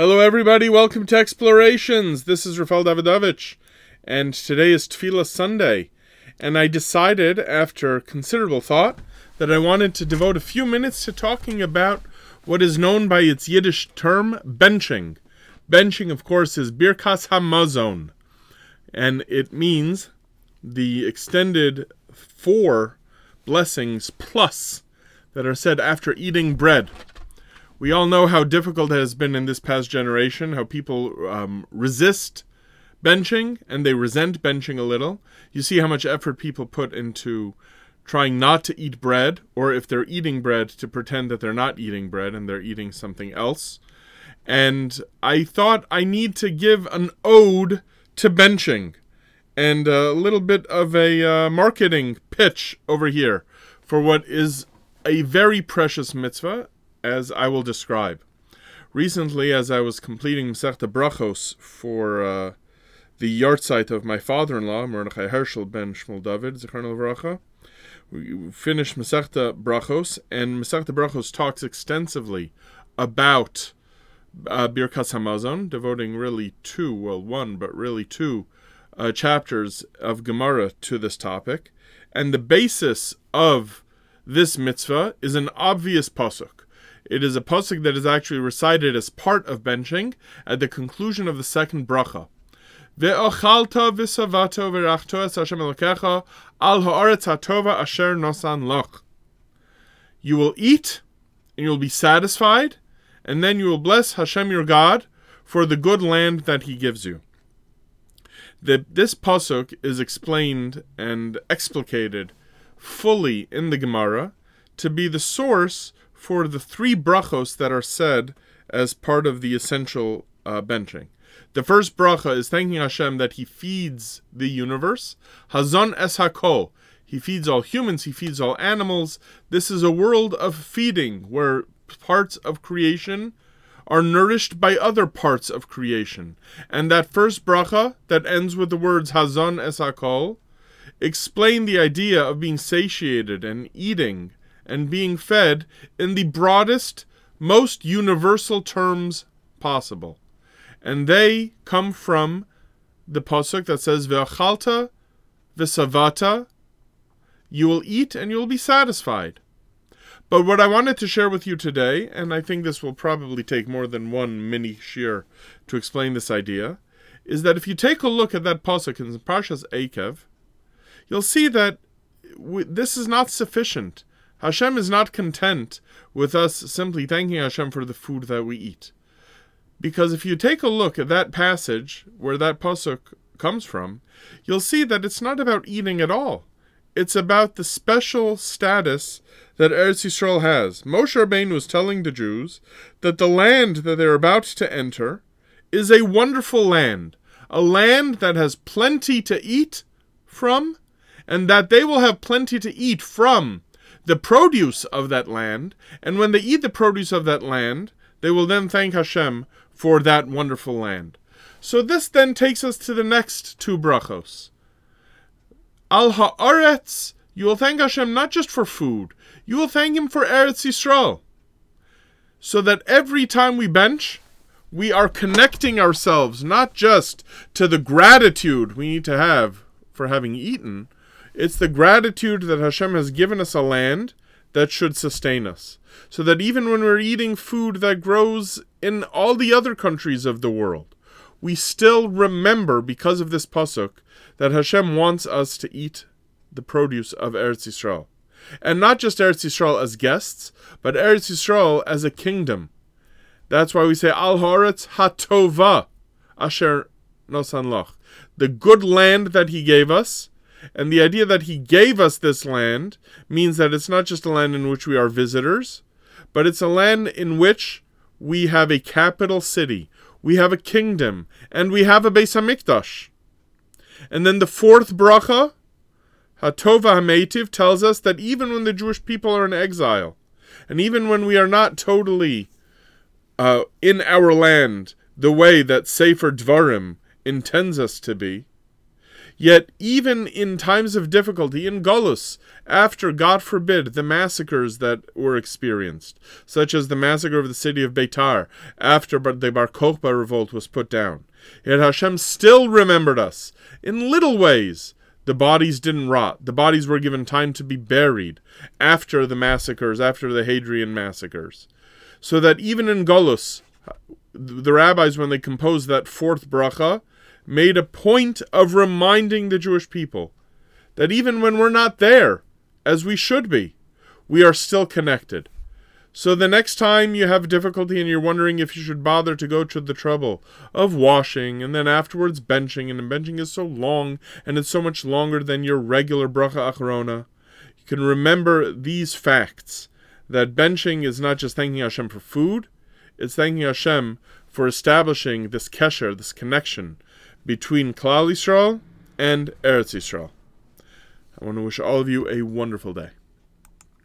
Hello, everybody. Welcome to Explorations. This is Rafael Davidovich, and today is Tefillah Sunday. And I decided, after considerable thought, that I wanted to devote a few minutes to talking about what is known by its Yiddish term, benching. Benching, of course, is Birkas Hamazon, and it means the extended four blessings plus that are said after eating bread. We all know how difficult it has been in this past generation, how people um, resist benching and they resent benching a little. You see how much effort people put into trying not to eat bread, or if they're eating bread, to pretend that they're not eating bread and they're eating something else. And I thought I need to give an ode to benching and a little bit of a uh, marketing pitch over here for what is a very precious mitzvah as I will describe. Recently, as I was completing Masechta Brachos for uh, the yahrzeit of my father-in-law, Mordechai Herschel ben Shmuel David, Zichrono Livracha, we finished Masechta Brachos, and Masechta Brachos talks extensively about uh, Birkas Hamazon, devoting really two, well, one, but really two uh, chapters of Gemara to this topic. And the basis of this mitzvah is an obvious pasuk. It is a pasuk that is actually recited as part of benching at the conclusion of the second bracha. Ve'ochalta v'savato v'rachto es Hashem Elokecha al ha'aretz ha'tova asher nosan loch. You will eat, and you will be satisfied, and then you will bless Hashem your God for the good land that He gives you. The, this pasuk is explained and explicated fully in the Gemara to be the source for the three brachos that are said as part of the essential uh, benching. The first bracha is thanking Hashem that He feeds the universe. Hazon es hakol. He feeds all humans. He feeds all animals. This is a world of feeding where parts of creation are nourished by other parts of creation. And that first bracha that ends with the words Hazon es hakol explain the idea of being satiated and eating and being fed in the broadest, most universal terms possible. And they come from the pasuk that says Ve'achalta v'savata you will eat and you will be satisfied. But what I wanted to share with you today, and I think this will probably take more than one mini shiur to explain this idea, is that if you take a look at that pasuk in the Parshas Eikev, you'll see that this is not sufficient. Hashem is not content with us simply thanking Hashem for the food that we eat. Because if you take a look at that passage where that pasuk comes from, you'll see that it's not about eating at all. It's about the special status that Eretz Yisrael has. Moshe Rabbeinu was telling the Jews that the land that they're about to enter is a wonderful land, a land that has plenty to eat from, and that they will have plenty to eat from the produce of that land, and when they eat the produce of that land, they will then thank Hashem for that wonderful land. So this then takes us to the next two brachos. Al haaretz, you will thank Hashem not just for food, you will thank Him for Eretz Yisrael. So that every time we bench, we are connecting ourselves not just to the gratitude we need to have for having eaten, it's the gratitude that Hashem has given us a land that should sustain us. So that even when we're eating food that grows in all the other countries of the world, we still remember, because of this pasuk, that Hashem wants us to eat the produce of Eretz Yisrael. And not just Eretz Yisrael as guests, but Eretz Yisrael as a kingdom. That's why we say Al Haaretz Hatova Asher Nosan Loch. The good land that he gave us, and the idea that he gave us this land means that it's not just a land in which we are visitors, but it's a land in which we have a capital city, we have a kingdom, and we have a Beis Hamikdash. And then the fourth bracha, Hatova Hametiv, tells us that even when the Jewish people are in exile, and even when we are not totally uh, in our land the way that Sefer Dvarim intends us to be, Yet, even in times of difficulty, in Gullus, after, God forbid, the massacres that were experienced, such as the massacre of the city of Beitar, after the Bar Kokhba revolt was put down, yet Hashem still remembered us in little ways. The bodies didn't rot. The bodies were given time to be buried after the massacres, after the Hadrian massacres. So that even in Gullus, the rabbis, when they composed that fourth bracha, made a point of reminding the Jewish people that even when we're not there, as we should be, we are still connected. So the next time you have difficulty and you're wondering if you should bother to go to the trouble of washing and then afterwards benching, and benching is so long and it's so much longer than your regular bracha achrona, you can remember these facts that benching is not just thanking Hashem for food, it's thanking Hashem for establishing this kesher, this connection between Klal Yisrael and Eretz Yisrael. I want to wish all of you a wonderful day.